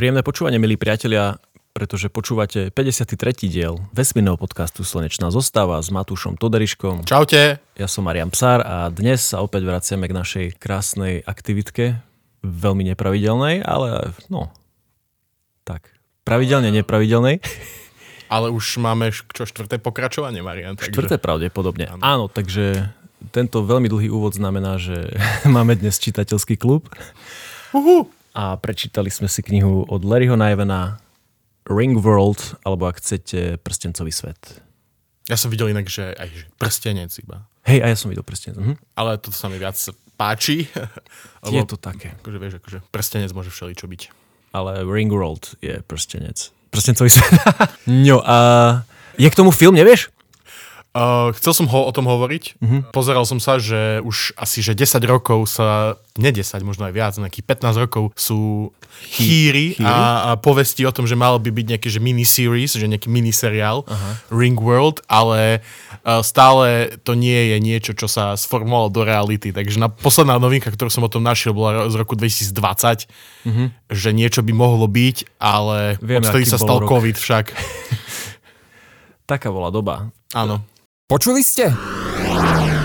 Príjemné počúvanie, milí priatelia, pretože počúvate 53. diel vesmírneho podcastu Slnečná zostáva s Matúšom Toderiškom. Čaute. Ja som Marian Psár a dnes sa opäť vraciame k našej krásnej aktivitke, veľmi nepravidelnej, ale no, tak, pravidelne nepravidelnej. Ale už máme čo štvrté pokračovanie, Marian. Takže... Štvrté pravdepodobne. Áno. Áno, takže tento veľmi dlhý úvod znamená, že máme dnes čitateľský klub. Uhu a prečítali sme si knihu od Larryho Nivena Ring World, alebo ak chcete Prstencový svet. Ja som videl inak, že aj že prstenec iba. Hej, a ja som videl prstenec. Mhm. Ale toto sa mi viac páči. je to také. Akože vieš, akože prstenec môže všeličo byť. Ale Ring World je prstenec. Prstencový svet. no a je k tomu film, nevieš? Uh, chcel som ho o tom hovoriť. Uh-huh. Pozeral som sa, že už asi že 10 rokov sa, ne 10, možno aj viac, nejakých 15 rokov sú chýry, a, a povesti o tom, že mal by byť nejaký že miniseries, že nejaký miniseriál uh-huh. Ring World, ale uh, stále to nie je niečo, čo sa sformovalo do reality. Takže na posledná novinka, ktorú som o tom našiel, bola z roku 2020, uh-huh. že niečo by mohlo byť, ale Viem, odtedy sa stal rok. COVID však. Taká bola doba. Áno. Počuli ste?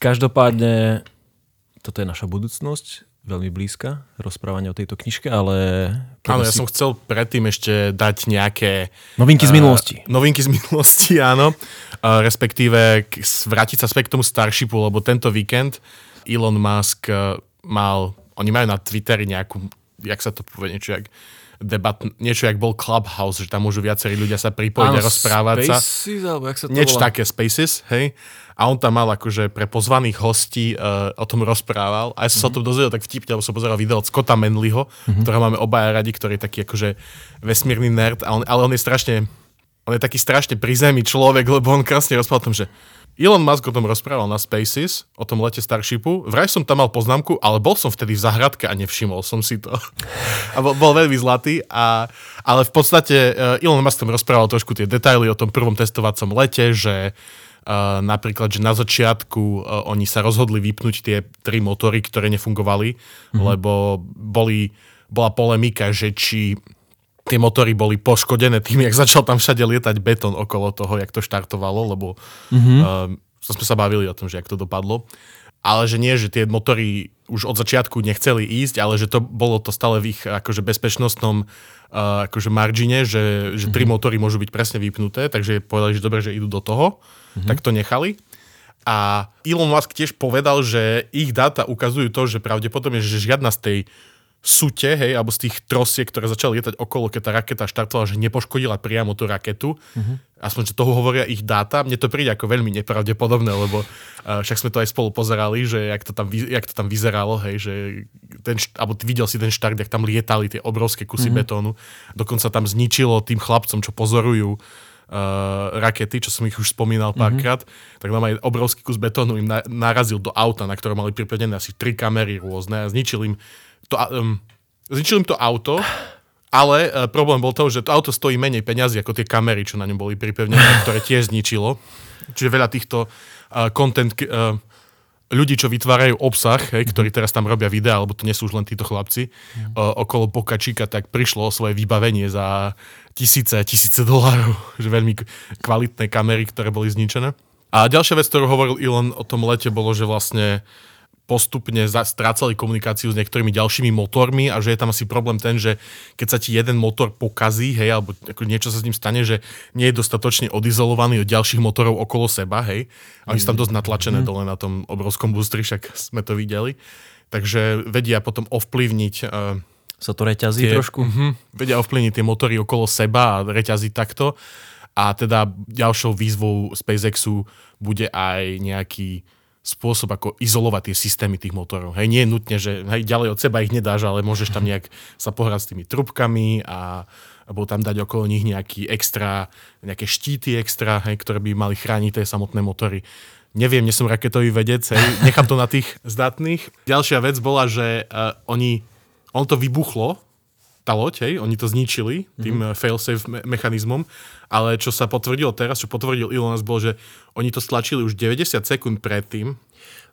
Každopádne, toto je naša budúcnosť, veľmi blízka, rozprávanie o tejto knižke, ale... Áno, ja si... som chcel predtým ešte dať nejaké... Novinky z minulosti. Uh, novinky z minulosti, áno. Uh, respektíve vrátiť sa späť k tomu Starshipu, lebo tento víkend Elon Musk uh, mal... Oni majú na Twitteri nejakú, jak sa to povie, niečo jak debat, niečo jak bol Clubhouse, že tam môžu viacerí ľudia sa pripojiť a rozprávať Spaces, sa. Alebo jak sa to Niečo volá? také, Spaces, hej a on tam mal akože pre pozvaných hostí uh, o tom rozprával a ja som mm-hmm. sa o tom dozvedel tak vtipne, lebo som pozeral video od Scotta Manleyho, mm-hmm. ktorého máme obaja radi, ktorý je taký akože vesmírny nerd, a on, ale on je strašne, on je taký strašne prizemý človek, lebo on krásne rozprával o tom, že Elon Musk o tom rozprával na Spaces, o tom lete Starshipu. Vraj som tam mal poznámku, ale bol som vtedy v zahradke a nevšimol som si to. a bol, bol veľmi zlatý. A, ale v podstate uh, Elon Musk tam rozprával trošku tie detaily o tom prvom testovacom lete, že Uh, napríklad, že na začiatku uh, oni sa rozhodli vypnúť tie tri motory, ktoré nefungovali, mm-hmm. lebo boli, bola polemika, že či tie motory boli poškodené tým, jak začal tam všade lietať betón okolo toho, jak to štartovalo, lebo mm-hmm. uh, sme sa bavili o tom, že jak to dopadlo. Ale že nie, že tie motory už od začiatku nechceli ísť, ale že to bolo to stále v ich akože bezpečnostnom uh, akože margine, že, že tri mm-hmm. motory môžu byť presne vypnuté, takže povedali, že dobre, že idú do toho mm-hmm. tak to nechali. A Elon Musk tiež povedal, že ich dáta ukazujú to, že pravdepodobne, že žiadna z tej sute, hej, alebo z tých trosiek, ktoré začali lietať okolo, keď tá raketa štartovala, že nepoškodila priamo tú raketu. Uh-huh. Aspoň, že toho hovoria ich dáta. Mne to príde ako veľmi nepravdepodobné, lebo uh, však sme to aj spolu pozerali, že jak to tam, jak to tam vyzeralo, hej, že ten, alebo videl si ten štart, jak tam lietali tie obrovské kusy uh-huh. betónu. Dokonca tam zničilo tým chlapcom, čo pozorujú rakety, čo som ich už spomínal párkrát, mm-hmm. tak nám aj obrovský kus betónu im na, narazil do auta, na ktorom mali pripevnené asi tri kamery rôzne a zničil im to, um, zničil im to auto, ale uh, problém bol to, že to auto stojí menej peňazí ako tie kamery, čo na ňom boli pripevnené, ktoré tiež zničilo. Čiže veľa týchto uh, content uh, ľudí, čo vytvárajú obsah, hej, ktorí teraz tam robia videá, alebo to nie sú už len títo chlapci, mm. uh, okolo Pokačíka, tak prišlo o svoje vybavenie za tisíce a tisíce dolárov, že veľmi kvalitné kamery, ktoré boli zničené. A ďalšia vec, ktorú hovoril Elon o tom lete, bolo, že vlastne postupne strácali komunikáciu s niektorými ďalšími motormi a že je tam asi problém ten, že keď sa ti jeden motor pokazí, hej, alebo ako niečo sa s ním stane, že nie je dostatočne odizolovaný od ďalších motorov okolo seba, hej. A oni sú tam dosť natlačené mm. dole na tom obrovskom boostri, však sme to videli. Takže vedia potom ovplyvniť uh, sa to reťazí tie, trošku? Uh-huh, vedia ovplyvniť tie motory okolo seba a reťazí takto. A teda ďalšou výzvou SpaceXu bude aj nejaký spôsob, ako izolovať tie systémy tých motorov. Hej, nie je nutne, že hej, ďalej od seba ich nedáš, ale môžeš tam nejak sa pohrať s tými trubkami a alebo tam dať okolo nich nejaký extra, nejaké štíty extra, hej, ktoré by mali chrániť tie samotné motory. Neviem, nie som raketový vedec, hej, nechám to na tých zdatných. Ďalšia vec bola, že uh, oni, on to vybuchlo, tá loď, hej, oni to zničili tým mm-hmm. failsafe me- mechanizmom, ale čo sa potvrdilo teraz, čo potvrdil Elon Musk, bol, že oni to stlačili už 90 sekúnd predtým,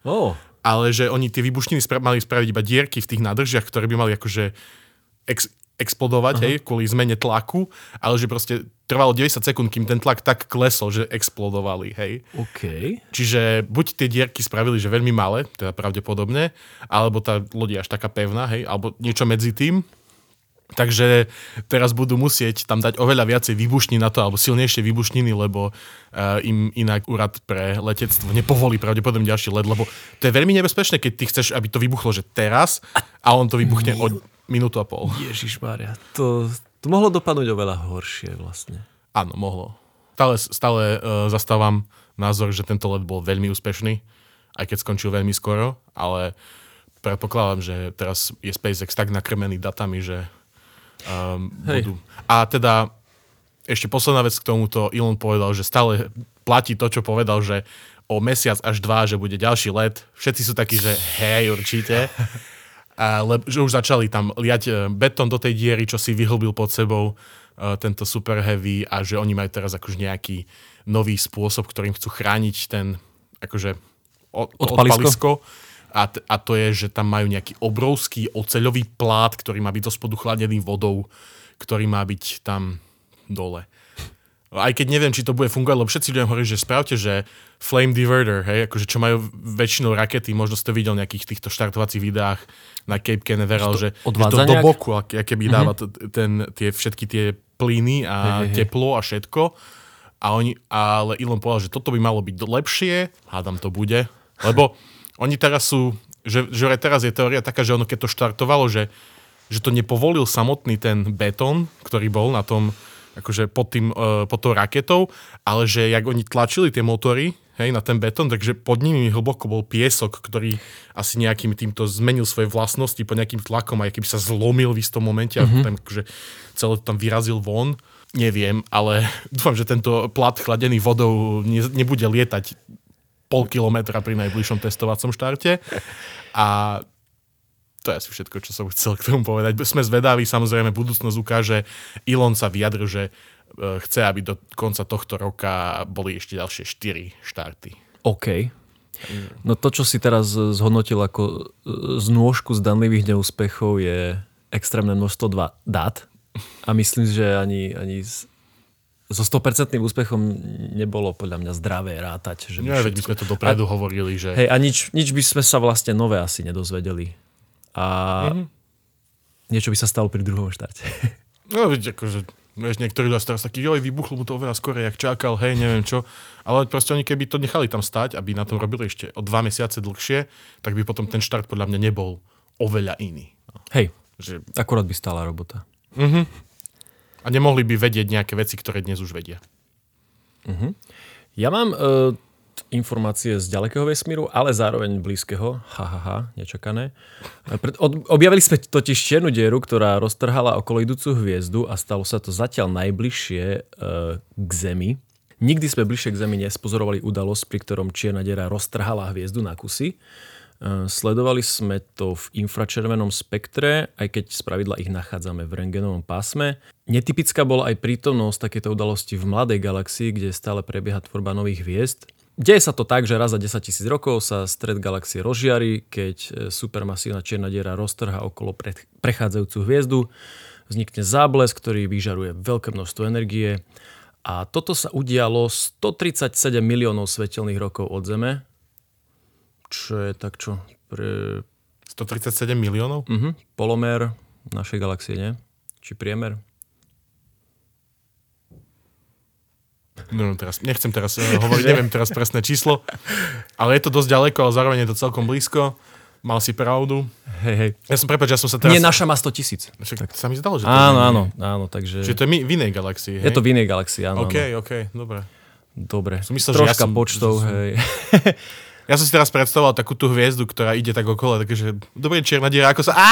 Oh, ale že oni tie výbušniny spra- mali spraviť iba dierky v tých nádržiach, ktoré by mali akože ex- explodovať, hej, kvôli zmene tlaku, ale že proste trvalo 90 sekúnd, kým ten tlak tak klesol, že explodovali, hej. OK. Čiže buď tie dierky spravili, že veľmi malé, teda pravdepodobne, alebo tá loď je až taká pevná, hej, alebo niečo medzi tým. Takže teraz budú musieť tam dať oveľa viacej výbušní na to, alebo silnejšie výbušniny, lebo uh, im inak úrad pre letectvo nepovolí pravdepodobne ďalší let, lebo to je veľmi nebezpečné, keď ty chceš, aby to vybuchlo, že teraz a on to vybuchne o minútu a pol. Ježiš Maria, to, to mohlo dopadnúť oveľa horšie vlastne. Áno, mohlo. Stále, stále uh, zastávam názor, že tento let bol veľmi úspešný, aj keď skončil veľmi skoro, ale predpokladám, že teraz je SpaceX tak nakrmený datami, že um, budú. A teda ešte posledná vec k tomuto, Elon povedal, že stále platí to, čo povedal, že o mesiac až dva, že bude ďalší let. Všetci sú takí, že hej, určite. A, le, že už začali tam liať e, betón do tej diery, čo si vyhlbil pod sebou e, tento super heavy a že oni majú teraz akože nejaký nový spôsob, ktorým chcú chrániť ten akože o, to Odpalisko? odpalisko. A, t- a to je, že tam majú nejaký obrovský oceľový plát, ktorý má byť do spodu chladený vodou, ktorý má byť tam dole. Aj keď neviem, či to bude fungovať, lebo všetci ľudia hovorí, že spravte, že flame diverter, hej, akože čo majú väčšinou rakety, možno ste videl v nejakých týchto štartovacích videách na Cape Canaveral, že, že, odvádza to do boku, aké, by dáva t- ten, tie, všetky tie plyny a hej. teplo a všetko. A oni, ale Elon povedal, že toto by malo byť lepšie, hádam to bude, lebo oni teraz sú, že, že aj teraz je teória taká, že ono keď to štartovalo, že, že to nepovolil samotný ten betón, ktorý bol na tom, akože pod, tým, uh, pod tou raketou, ale že jak oni tlačili tie motory, hej, na ten betón, takže pod nimi hlboko bol piesok, ktorý asi nejakým týmto zmenil svoje vlastnosti pod nejakým tlakom a keby sa zlomil v istom momente a tam akože celé to tam vyrazil von. Neviem, ale dúfam, že tento plat chladený vodou ne, nebude lietať pol kilometra pri najbližšom testovacom štarte. A to je asi všetko, čo som chcel k tomu povedať. Sme zvedaví, samozrejme, budúcnosť ukáže. Elon sa vyjadril, že e, chce, aby do konca tohto roka boli ešte ďalšie 4 štarty. OK. No to, čo si teraz zhodnotil ako e, znôžku zdanlivých neúspechov je extrémne množstvo dva dát a myslím, že ani, ani so 100% úspechom nebolo podľa mňa zdravé rátať. Že by Nie, veď my všetko- sme to dopredu hovorili, že... Hej, a nič, nič by sme sa vlastne nové asi nedozvedeli. A Mhm. niečo by sa stalo pri druhom štarte. No, veď akože, vieš, niektorí ľudia teraz takí, joj, vybuchlo mu to oveľa skôr, jak čakal, hej, neviem čo. Ale proste oni keby to nechali tam stať, aby na tom robili ešte o dva mesiace dlhšie, tak by potom ten štart podľa mňa nebol oveľa iný. Hej, že, akurát by stála robota. A nemohli by vedieť nejaké veci, ktoré dnes už vedia. Ja mám uh, informácie z ďalekého vesmíru, ale zároveň blízkeho. Ha, ha, ha, nečakané. E, objavili sme totiž čiernu dieru, ktorá roztrhala okolo idúcu hviezdu a stalo sa to zatiaľ najbližšie uh, k Zemi. Nikdy sme bližšie k Zemi nespozorovali udalosť, pri ktorom čierna diera roztrhala hviezdu na kusy. Uh, sledovali sme to v infračervenom spektre, aj keď spravidla ich nachádzame v rengenovom pásme. Netypická bola aj prítomnosť takéto udalosti v mladej galaxii, kde stále prebieha tvorba nových hviezd. Deje sa to tak, že raz za 10 tisíc rokov sa stred galaxie rozžiari, keď e, supermasívna čierna diera roztrha okolo pre- prechádzajúcu hviezdu, vznikne záblesk, ktorý vyžaruje veľké množstvo energie a toto sa udialo 137 miliónov svetelných rokov od Zeme, čo je tak čo pre 137 miliónov? uh-huh, polomer našej galaxie, nie? Či priemer? No, no, teraz, nechcem teraz uh, hovoriť, neviem teraz presné číslo, ale je to dosť ďaleko, ale zároveň je to celkom blízko. Mal si pravdu. Hej, hej. Ja som prepáč, ja som sa teraz... Nie, naša má 100 tisíc. Však sa mi zdalo, že to Áno, je, áno, áno, takže... Že to je v inej galaxii, hej? Je to v inej galaxii, áno. OK, áno. OK, dobre. Dobre. Som myslel, že ja Troška som- počtov, že som- hej. Ja som si teraz predstavoval takú tú hviezdu, ktorá ide tak okolo, takže dobre, čierna diera, ako sa...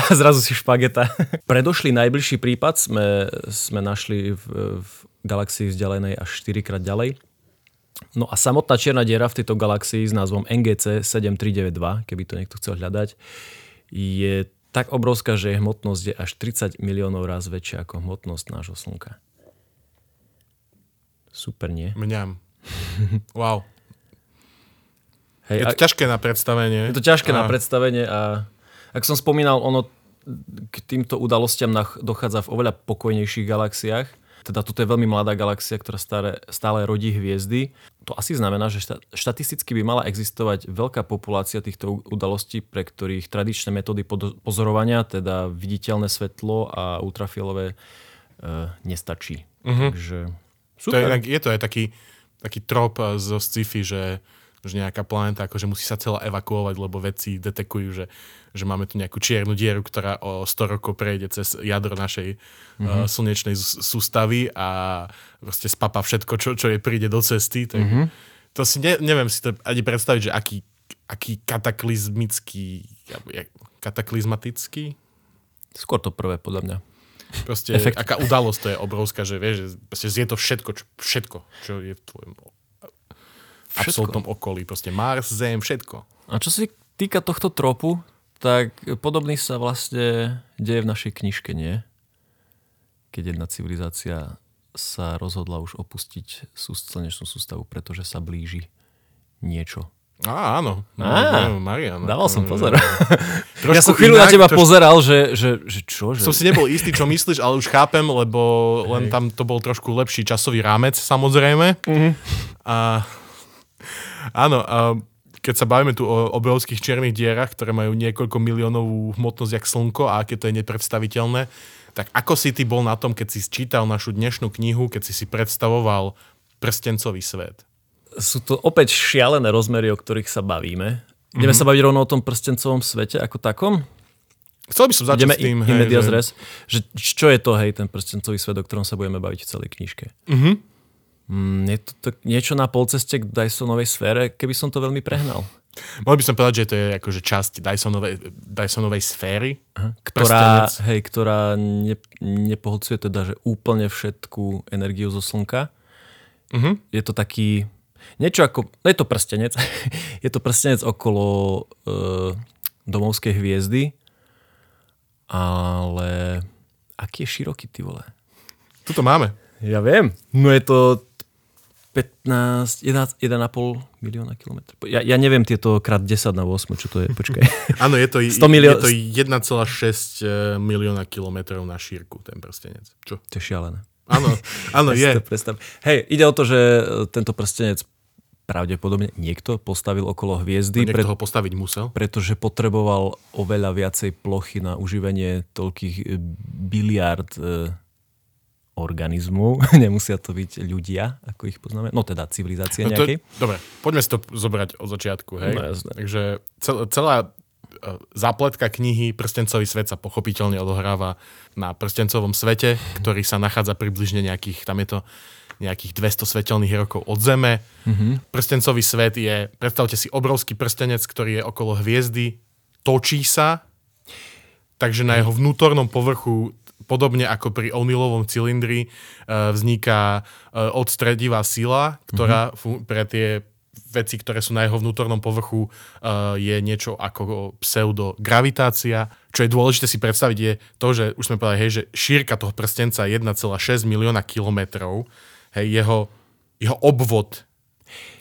A zrazu si špageta. Predošli najbližší prípad sme, sme našli v, v galaxii vzdialenej až 4 krát ďalej. No a samotná čierna diera v tejto galaxii s názvom NGC 7392, keby to niekto chcel hľadať, je tak obrovská, že jej hmotnosť je až 30 miliónov raz väčšia ako hmotnosť nášho Slnka. Super, nie? Mňam. Wow. Hej, Je to a- ťažké na predstavenie. Je to ťažké na A- predstavenie a ak som spomínal, ono k týmto udalostiam nach- dochádza v oveľa pokojnejších galaxiách. Teda toto je veľmi mladá galaxia, ktorá stále, stále rodí hviezdy. To asi znamená, že šta- štatisticky by mala existovať veľká populácia týchto udalostí, pre ktorých tradičné metódy pozorovania, teda viditeľné svetlo a ultrafialové, e, nestačí. Takže To je, super. je to aj taký, taký trop eh, zo sci-fi, že, že nejaká planéta akože musí sa celá evakuovať, lebo vedci detekujú, že, že máme tu nejakú čiernu dieru, ktorá o 100 rokov prejde cez jadro našej mm-hmm. uh, slnečnej sústavy a proste spapa všetko, čo, čo jej príde do cesty. Tak mm-hmm. To si ne, neviem si to ani predstaviť, že aký, aký kataklizmický, kataklizmatický Skôr to prvé, podľa mňa. Proste, Efekt. aká udalosť to je obrovská, že vieš, že zje to všetko, čo, všetko, čo je v tvojom absolútnom okolí. Proste Mars, Zem, všetko. A čo sa týka tohto tropu, tak podobný sa vlastne deje v našej knižke, nie? Keď jedna civilizácia sa rozhodla už opustiť slnečnú sústavu, pretože sa blíži niečo. Á, áno. Á, No, Marian. Dával som pozor. Trošku ja som chvíľu na inak, teba trošku- pozeral, že, že, že čo? Že... Som si nebol istý, čo myslíš, ale už chápem, lebo len tam to bol trošku lepší časový rámec, samozrejme. Mhm. A, áno, a keď sa bavíme tu o obrovských čiernych dierach, ktoré majú niekoľko miliónovú hmotnosť jak slnko a aké to je nepredstaviteľné, tak ako si ty bol na tom, keď si čítal našu dnešnú knihu, keď si si predstavoval prstencový svet? Sú to opäť šialené rozmery, o ktorých sa bavíme. Ideme sa baviť rovno o tom prstencovom svete ako takom? Chcel by som začať Ideme s tým, in, in medias že, res. Že, čo je to, hej, ten prstencový svet, o ktorom sa budeme baviť v celej knižke? Mhm. Mm, je to tak niečo na polceste k Dysonovej sfére, keby som to veľmi prehnal. Mohol by som povedať, že to je akože časť Dysonovej, Dysonovej sféry. Ktorá, Prstenec. hej, ktorá ne, nepohodcuje teda, že úplne všetku energiu zo slnka. Mhm. Je to taký, niečo ako, no je to prstenec, je to prstenec okolo e, domovskej hviezdy, ale aký je široký, ty vole? Tuto máme. Ja viem. No je to 15, 11, 1,5 milióna kilometrov. Ja, ja neviem tieto krát 10 na 8, čo to je, počkaj. Áno, je to, 100 milió- je to 1,6 milióna kilometrov na šírku, ten prstenec. Čo? To je šialené. Áno, áno, Ja je. to. Hej, ide o to, že e, tento prstenec pravdepodobne niekto postavil okolo hviezdy, Niekto pre, ho postaviť musel. pretože potreboval oveľa viacej plochy na uživenie toľkých e, biliard e, organizmov. Nemusia to byť ľudia, ako ich poznáme. No teda civilizácie No to, nejakej. dobre, poďme si to zobrať od začiatku. Hej? No. Takže cel, celá e, zápletka knihy Prstencový svet sa pochopiteľne odohráva na prstencovom svete, ktorý sa nachádza približne nejakých, tam je to nejakých 200 svetelných rokov od Zeme. Mm-hmm. Prstencový svet je, predstavte si obrovský prstenec, ktorý je okolo hviezdy, točí sa, takže na jeho vnútornom povrchu podobne ako pri O'Neillovom cylindri e, vzniká e, odstredivá sila, ktorá fu- pre tie veci, ktoré sú na jeho vnútornom povrchu, e, je niečo ako pseudogravitácia. Čo je dôležité si predstaviť je to, že už sme povedali, hej, že šírka toho prstenca je 1,6 milióna kilometrov. Hej, jeho, jeho obvod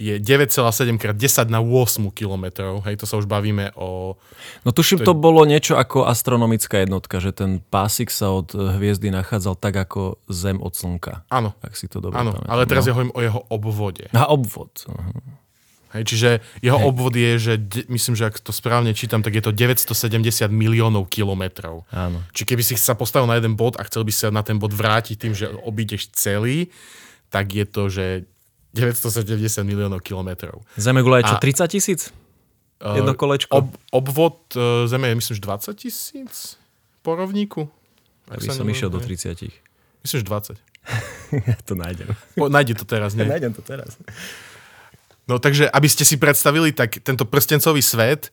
je 9,7 krát 10 na 8 kilometrov. Hej, to sa už bavíme o... No tuším, to, to bolo niečo ako astronomická jednotka, že ten pásik sa od e, hviezdy nachádzal tak ako Zem od Slnka. Áno, Ak si to dobre áno, pamätám. ale teraz no. ja hovorím o jeho obvode. Na obvod. Aha. Hej, čiže jeho Hej. obvod je, že de, myslím, že ak to správne čítam, tak je to 970 miliónov kilometrov. Áno. Či keby si sa postavil na jeden bod a chcel by sa na ten bod vrátiť tým, že obídeš celý, tak je to, že 970 miliónov kilometrov. Zemegula je čo, A- 30 tisíc? Uh, Jedno kolečko? Ob, obvod uh, Zeme je myslím, že 20 tisíc po rovníku. Ak Aby som išiel do nemýlim, 30. hej. Myslím, že 20. ja to nájdem. Po, nájde to teraz, nie? Nájdem to teraz. No takže, aby ste si predstavili, tak tento prstencový svet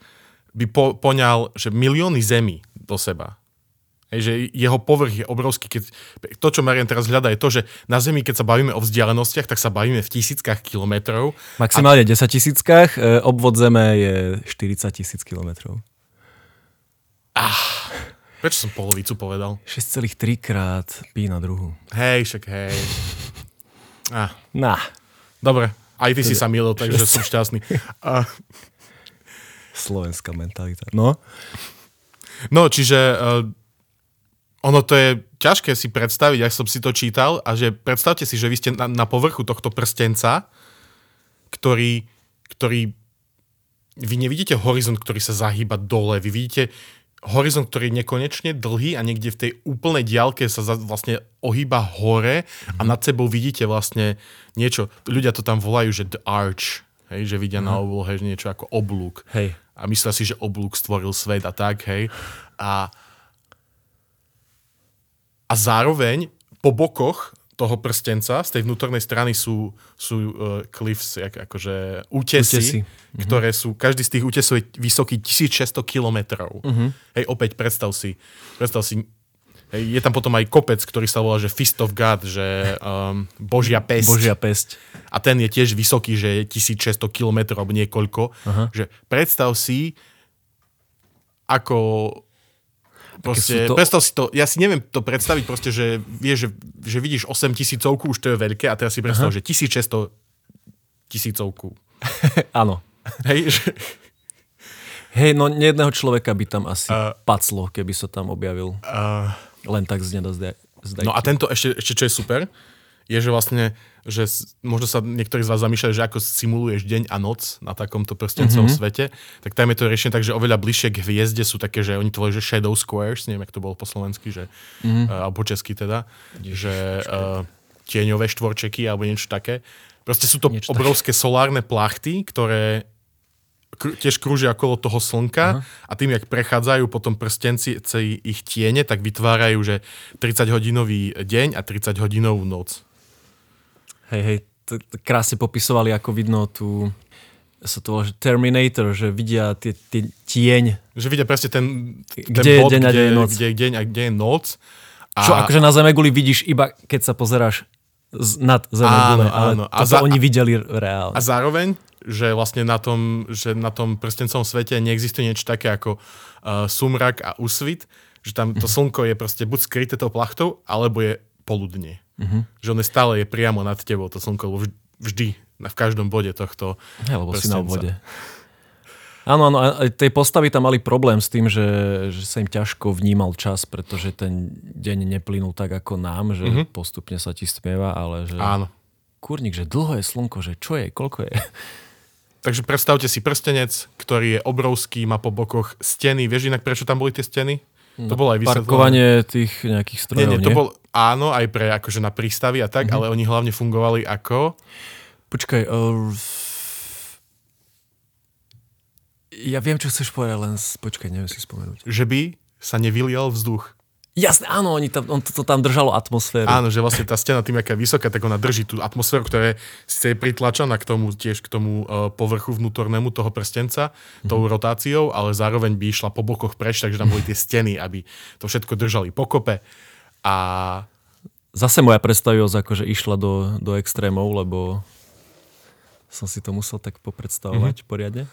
by po, poňal, že milióny zemí do seba. Hej, že jeho povrch je obrovský. Keď, to, čo Marian teraz hľadá, je to, že na Zemi, keď sa bavíme o vzdialenostiach, tak sa bavíme v tisíckach kilometrov. Maximálne 10 tisíckach, e, obvod Zeme je 40 tisíc kilometrov. Prečo som polovicu povedal? 6,3 krát pi na druhu. Hej, však hej. Ah, Na. dobre, aj ty si sa milil, takže som šťastný. Uh, Slovenská mentalita. No. no, čiže uh, ono to je ťažké si predstaviť, ak som si to čítal, a že predstavte si, že vy ste na, na povrchu tohto prstenca, ktorý, ktorý vy nevidíte horizont, ktorý sa zahýba dole, vy vidíte horizont, ktorý je nekonečne dlhý a niekde v tej úplnej diálke sa za, vlastne ohýba hore a nad sebou vidíte vlastne niečo, ľudia to tam volajú, že the arch, hej, že vidia na oblohe že niečo ako oblúk. Hej. A myslia si, že oblúk stvoril svet a tak, hej. A, a zároveň po bokoch toho prstenca, z tej vnútornej strany sú, sú uh, cliffs, jak, akože útesy, Útesy. útesy. ktoré sú, každý z tých útesov je vysoký 1600 kilometrov. Uh-huh. Hej, opäť predstav si, predstav si, hej, je tam potom aj kopec, ktorý sa volá, že Fist of God, že um, Božia pesť. Božia pesť. A ten je tiež vysoký, že je 1600 kilometrov niekoľko. Uh-huh. Že predstav si, ako Proste, to- predstav si to, ja si neviem to predstaviť proste, že vieš, že, že vidíš 8 tisícovku, už to je veľké a teraz si predstav, uh-huh. že 1600 tisícovku. Áno. Hej, že, Hej, no jedného človeka by tam asi uh, paclo, keby sa tam objavil. uh, Len tak z nedozdaj. no a tento ešte, ešte čo je super, je, že vlastne, že možno sa niektorí z vás zamýšľajú, že ako simuluješ deň a noc na takomto prstencovom mm-hmm. svete, tak tam je to riešené tak, že oveľa bližšie k hviezde sú také, že oni to volajú, že shadow squares, neviem, jak to bolo po slovensky, že, mm-hmm. uh, alebo po česky teda, že uh, tieňové štvorčeky alebo niečo také. Proste sú to Niečo obrovské solárne plachty, ktoré kr- tiež krúžia okolo toho slnka a tým, jak prechádzajú potom prstenci celý ich tiene, tak vytvárajú, že 30-hodinový deň a 30-hodinovú noc. Hej, hej, krásne popisovali, ako vidno tu sa to volá, že Terminator, že vidia tie, tie tieň, Že vidia presne ten, ten Kde je bod, deň a kde, je noc. kde je deň a kde je noc. A, čo akože na Zemeguli vidíš iba, keď sa pozeráš z, nad Zemegule, Áno, ale áno. A za- oni videli reálne. a zároveň, že vlastne na tom, že na tom prstencom svete neexistuje niečo také ako uh, sumrak a úsvit, že tam to slnko je proste buď skryté tou plachtou, alebo je poludne. Uh-huh. Že on je stále je priamo nad tebou, to slnko, vždy, na- v každom bode tohto Hej, lebo si na obvode. Áno, áno, tej postavy tam mali problém s tým, že, že sa im ťažko vnímal čas, pretože ten deň neplynul tak ako nám, že mm-hmm. postupne sa ti stmieva, ale že... Áno. Kurník, že dlho je slnko, že čo je, koľko je? Takže predstavte si prstenec, ktorý je obrovský, má po bokoch steny. Vieš inak, prečo tam boli tie steny? To bolo aj vysvetlené. Parkovanie tých nejakých Nie, strojov, nie, to bol, áno, aj pre akože na prístavy a tak, Mhm. mm-hmm. ale oni hlavne fungovali ako... Počkaj, uh, ja viem, čo chceš povedať, len s- počkaj, neviem si spomenúť. že by sa nevylial vzduch. Jasné, áno, oni tam, on to, to tam držalo atmosféru. Áno, že vlastne tá stena tým, aká je vysoká, tak ona drží tú atmosféru, ktorá je síce pritlačená k tomu, tiež k tomu uh, povrchu vnútornému toho prstenca, mm-hmm. tou rotáciou, ale zároveň by išla po bokoch preč, takže tam boli tie steny, aby to všetko držali pokope. A Zase moja predstavivosť akože išla do, do extrémov, lebo som si to musel tak popredstavovať mm-hmm. poriadne.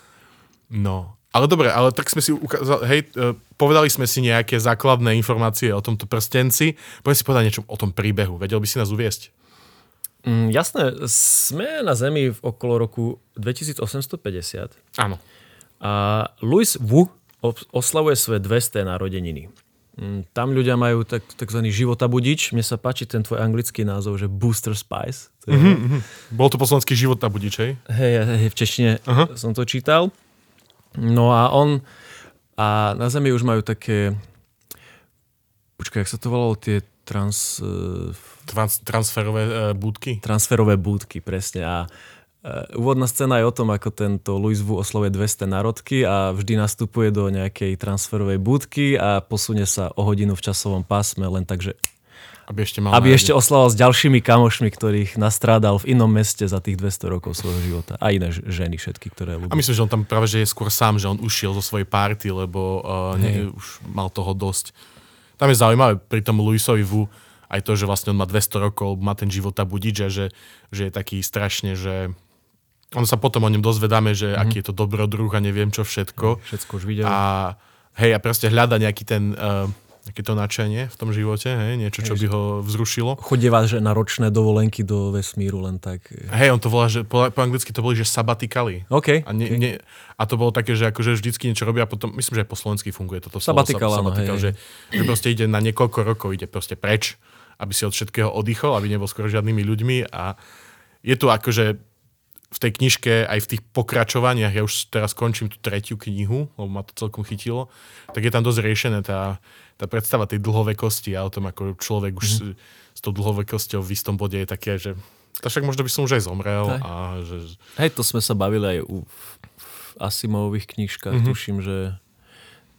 no, ale dobre, ale tak sme si ukázali, hej, uh, povedali sme si nejaké základné informácie o tomto prstenci. Poďme si povedať niečo o tom príbehu. Vedel by si nás uviesť? Mm, jasné, sme na Zemi v okolo roku 2850 Áno. a Louis Wu oslavuje svoje 200. narodeniny. Mm, Tam ľudia majú tak, takzvaný životabudič. Mne sa páči ten tvoj anglický názov, že Booster Spice. To je, mm-hmm. Bol to po slovenský život na budič, hej? Hej, hej, v češtine uh-huh. som to čítal. No a on a na Zemi už majú také počkaj, jak sa to volalo, tie trans, eh, Trans- transferové uh, budky. transferové búdky, presne. A eh, úvodná scéna je o tom, ako tento Louis Vu oslovuje 200 národky a vždy nastupuje do nejakej transferovej búdky a posunie sa o hodinu v časovom pásme len tak, že Aby ešte mal aby ešte oslavoval s ďalšími kamošmi, ktorých nastrádal v inom meste za tých 200 rokov svojho života. A iné ženy všetky, ktoré ľúbi. A myslím, že on tam práve že je skôr sám, že on ušiel zo svojej party, lebo uh, nie, už mal toho dosť. Tam je zaujímavé pri tom Luisovi Vu aj to, že vlastne on má 200 rokov, má ten života budič a že, že je taký strašne, že on sa potom o ňom dozvedáme, že mm-hmm. aký je to dobrodruh a neviem čo všetko. Všetko už videl. A hej, a proste hľada nejaký ten, uh, nejaké to nadšenie v tom živote, hej, niečo, čo by ho vzrušilo. Chodieva že na ročné dovolenky do vesmíru len tak. Hej, on to volá, že po, po anglicky to boli, že sabatikali. OK. A, ne, okay. ne, a to bolo také, že akože vždycky niečo robia a potom, myslím, že aj po slovensky funguje toto Sabatikal, slovo, sabatikal, hej, že, že proste ide na niekoľko rokov, ide proste preč, aby si od všetkého oddychol, aby nebol skoro žiadnymi ľuďmi a je tu akože v tej knižke, aj v tých pokračovaniach, ja už teraz končím tú tretiu knihu, lebo ma to celkom chytilo, tak je tam dosť riešené tá, tá predstava tej dlhovekosti a o tom, ako človek už mm. s, s tou dlhovekosťou v istom bode je také, že to však možno by som už aj zomrel. Hej. A že, Hej, to sme sa bavili aj u, v Asimových knižkách, Mhm. mm-hmm. tuším, že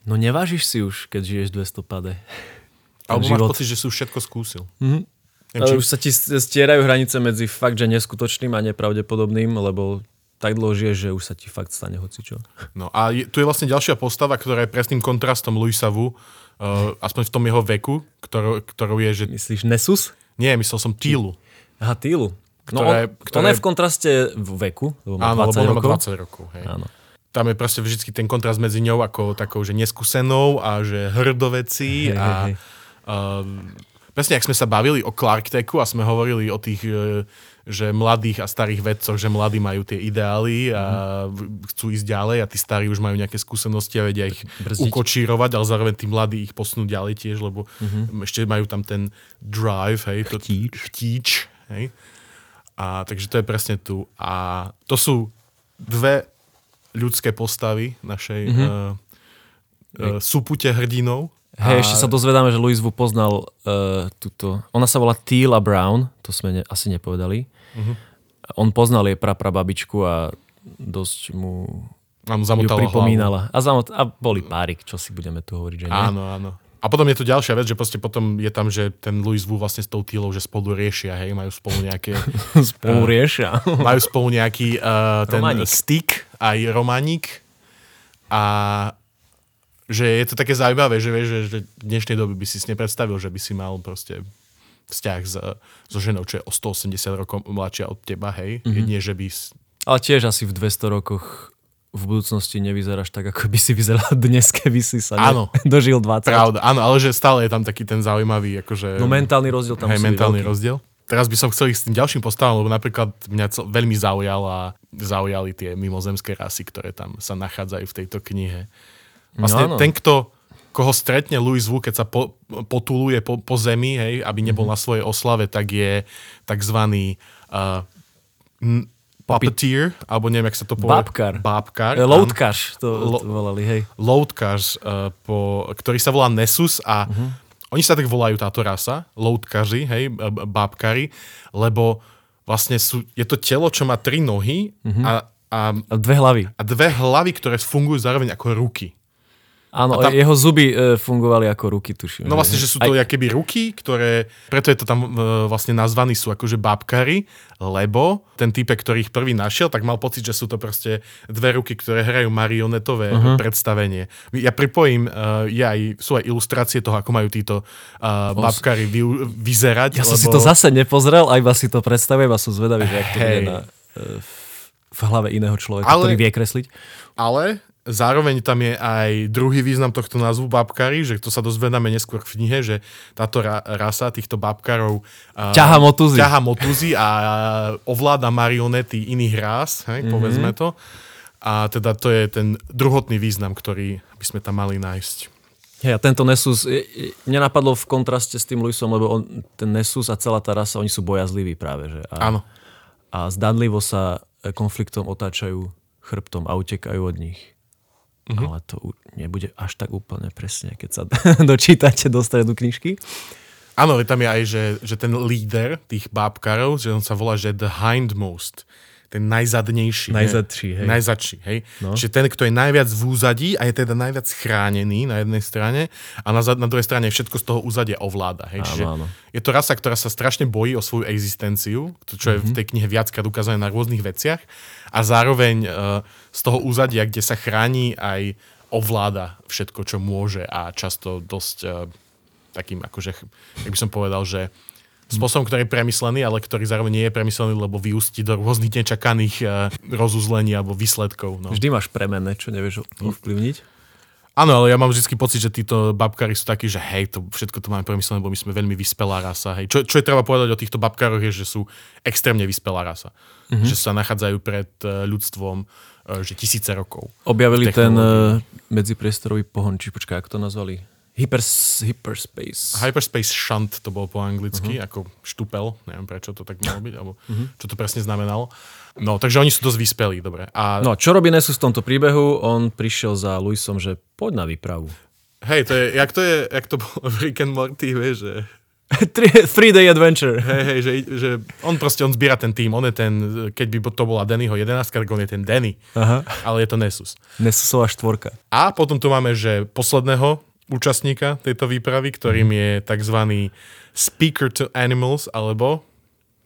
no nevážiš si už, keď žiješ 200 pade. alebo život. máš pocit, že si už všetko skúsil. Mhm. Neviem, Ale už sa ti stierajú hranice medzi fakt, že neskutočným a nepravdepodobným, lebo tak dlho žiješ, že už sa ti fakt stane hocičo. No a je, tu je vlastne ďalšia postava, ktorá je presným kontrastom Luisa Vu, uh, aspoň v tom jeho veku, ktorou, ktorou je, že... Myslíš Nessus? Nie, myslel som Tílu. Aha, Týlu. No Ktoré- on, ktoré- on je v kontraste v veku, lebo má Áno, 20 lebo rokov. 20 rokov. Hej. Áno. Tam je proste vždy ten kontrast medzi ňou ako takou, že neskúsenou a že hrdovecí Hej, a hej, hej. Um, presne, ak sme sa bavili o Clark Techu a sme hovorili o tých, e, že mladých a starých vedcoch, že mladí majú tie ideály a chcú ísť ďalej a tí starí už majú nejaké skúsenosti a vedia ich Brzdiť. ukočírovať, ale zároveň tí mladí ich posunú ďalej tiež, lebo ešte majú tam ten drive, hej, to, Chtíč. chtíč hej. A takže to je presne tu. A to sú dve ľudské postavy našej mm-hmm. uh, uh, súpute hrdinov. Hej, A- ešte sa dozvedáme, že Louis Vu poznal uh, túto... Ona sa volá Tila Brown, to sme ne, asi nepovedali. Uh-huh. On poznal jej praprababičku a dosť mu zamotala hlavu. pripomínala. A, zamot- a boli párik, čo si budeme tu hovoriť, že nie? Áno, áno. A potom je tu ďalšia vec, že proste potom je tam, že ten Louis Wu vlastne s tou Tílou, že spolu riešia, hej, majú spolu nejaké, Spolu riešia. majú spolu nejaký uh, ten Románik. styk, aj románik. A že je to také zaujímavé, že, vieš, že, že v dnešnej dobe by si si nepredstavil, že by si mal proste vzťah s, so ženou, čo je o 180 rokov mladšia od teba, hej. Mm-hmm. Jedine, že by... Ale tiež asi v 200 rokoch v budúcnosti nevyzeráš tak, ako by si vyzeral dnes, keby si sa Áno. ne- dožil 20. Pravda, áno, ale že stále je tam taký ten zaujímavý, akože... No mentálny rozdiel tam Hej, mentálny veľký. rozdiel. Teraz by som chcel ísť s tým ďalším postavom, lebo napríklad mňa cel, veľmi zaujala, zaujali tie mimozemské rasy, ktoré tam sa nachádzajú v tejto knihe. Vlastne No áno. ten, kto, koho stretne Louis Wu, keď sa po, potuluje po, po zemi, hej, aby nebol Mhm. na svojej oslave, tak je takzvaný uh, n- puppeteer, alebo neviem, jak sa to povie. Bábkar. Bábkar. Eh, áno. Loadkaš, to, Lo- to volali, hej. loadkař, uh, po, ktorý sa volá Nessus a uh-huh. oni sa tak volajú táto rasa, loadkaři, hej, bábkari, lebo vlastne sú, je to telo, čo má tri nohy uh-huh. a, a, A dve hlavy. a dve hlavy, ktoré fungujú zároveň ako ruky. Áno, A tam- jeho zuby e, fungovali ako ruky, tuším. No vlastne, že sú to keby ruky, ktoré, preto je to tam e, vlastne nazvaní sú akože bábkari, lebo ten týpek, ktorý ich prvý našiel, tak mal pocit, že sú to proste dve ruky, ktoré hrajú marionetové uh-huh. predstavenie. Ja pripojím, uh, je aj, sú aj ilustrácie toho, ako majú títo uh, bábkari vy, vyzerať. Ja som lebo... si to zase nepozrel, a iba si to predstavujem a som zvedavý, že jak to bude na, e, v- v hlave iného človeka, Ale- ktorý vie kresliť. Ale zároveň tam je aj druhý význam tohto názvu babkari, že to sa dozvedáme neskôr v knihe, že táto ra- rasa týchto babkarov uh, Ťaha motuzy. ťaha motuzy a ovláda marionety iných rás, hej, mm-hmm. povedzme to. A teda to je ten druhotný význam, ktorý by sme tam mali nájsť. Hej, a tento Nessus, mne napadlo v kontraste s tým Luisom, lebo on, ten Nessus a celá tá rasa, oni sú bojazliví práve. Že? A, Áno. a zdanlivo sa konfliktom otáčajú chrbtom a utekajú od nich. Mhm. Ale to nebude až tak úplne presne, keď sa dočítate do stredu knižky. Áno, tam je aj, že, že ten líder tých bábkarov, že on sa volá, že the hindmost. Ten najzadnejší. Najzadší, hej. Najzadší, hej. No. Čiže ten, kto je najviac v úzadí a je teda najviac chránený na jednej strane a na, na druhej strane všetko z toho úzadia ovláda. Hej. Áno, Čiže áno. je to rasa, ktorá sa strašne bojí o svoju existenciu, čo je Mhm. v tej knihe viackrát ukázané na rôznych veciach a zároveň uh, z toho úzadia, kde sa chráni aj ovláda všetko, čo môže a často dosť uh, takým, akože, jak by som povedal, že spôsobom, ktorý je premyslený, ale ktorý zároveň nie je premyslený, lebo vyústi do rôznych nečakaných uh, rozuzlení alebo výsledkov. No. Vždy máš premenné, čo nevieš ovplyvniť. Áno, ale ja mám vždy pocit, že títo babkári sú takí, že hej, to všetko to máme premyslené, lebo my sme veľmi vyspelá rasa. Hej. Čo, čo je treba povedať o týchto babkároch je, že sú extrémne vyspelá rasa. Mm-hmm. Že sa nachádzajú pred eh, ľudstvom eh, že tisíce rokov. Objavili ten medzipriestorový pohon, či počkaj, ako to nazvali? Hypers, hyperspace. Hyperspace shunt to bol po anglicky, uh-huh. ako štupel, neviem prečo to tak malo byť, alebo uh-huh. čo to presne znamenalo. No, takže oni sú dosť vyspelí, dobre. A No, čo robí Nessus v tomto príbehu? On prišiel za Luisom, že poď na výpravu. hej, to je, jak to je, jak to bolo v Rick and Morty, vieš, že Three day adventure. Hej, hej, že, že on proste, on zbiera ten tým, on je ten, keď by to bola Dannyho 11, tak on je ten Danny, Aha. ale je to Nessus. Nessusová štvorka. A potom tu máme, že posledného účastníka tejto výpravy, ktorým je tzv. speaker to animals, alebo